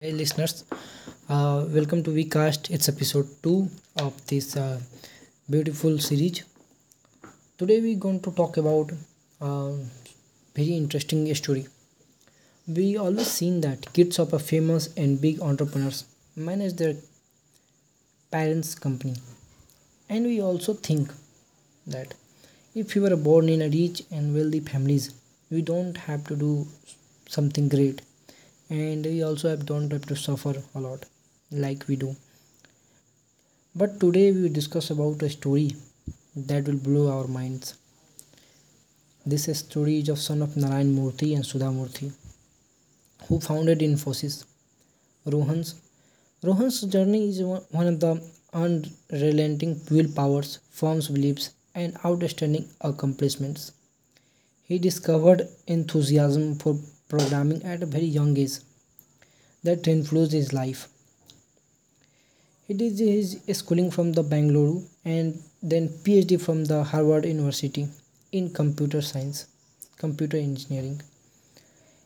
Hey listeners, uh, welcome to Vcast. It's episode 2 of this uh, beautiful series. Today we're going to talk about a very interesting story. We always seen that kids of a famous and big entrepreneurs manage their parents' company. And we also think that if you were born in a rich and wealthy families, we don't have to do something great and we also have don't have to suffer a lot like we do. But today we will discuss about a story that will blow our minds. This is story of son of narayan murthy and sudha murthy who founded infosys rohan's. Rohan's journey is one of the unrelenting willpowers firm's beliefs and outstanding accomplishments. He discovered enthusiasm for programming at a very young age that influenced his life. He did his schooling from the Bangalore and then PhD from the Harvard University in computer science, computer engineering.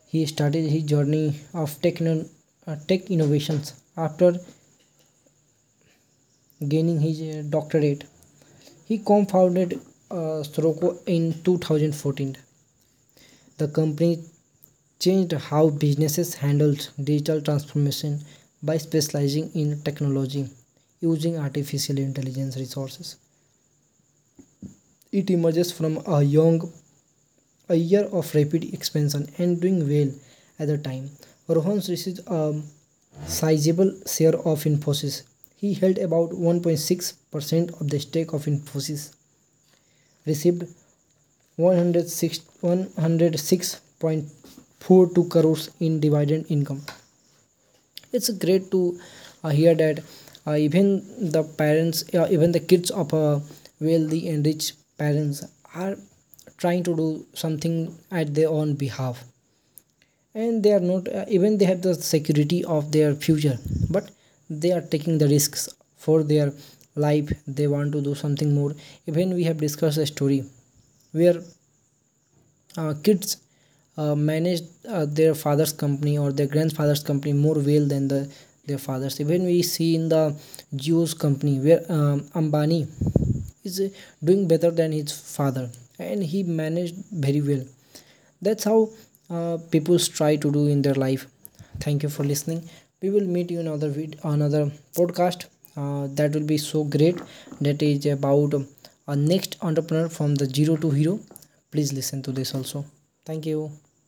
He started his journey of techno, uh, tech innovations after gaining his uh, doctorate. He co-founded uh, in 2014. The company changed how businesses handled digital transformation by specializing in technology using artificial intelligence resources. It emerges from a young a year of rapid expansion and doing well at the time. Rohan's received a sizable share of Infosys. He held about 1.6% of the stake of Infosys, received 106, 106.42 crores in dividend income. It's great to uh, hear that uh, even the parents, uh, even the kids of uh, wealthy and rich parents are trying to do something at their own behalf. And they are not uh, even they have the security of their future but they are taking the risks for their life. They want to do something more. Even we have discussed a story where uh, kids uh, manage uh, their father's company or their grandfather's company more well than the their fathers. Even we see in the Jio's company where um, Ambani is uh, doing better than his father and he managed very well. That's how uh, people try to do in their life. Thank you for listening. We will meet you in another vid- another podcast. Uh, that will be so great. That is about a next entrepreneur from the zero to hero. Please listen to this also thank you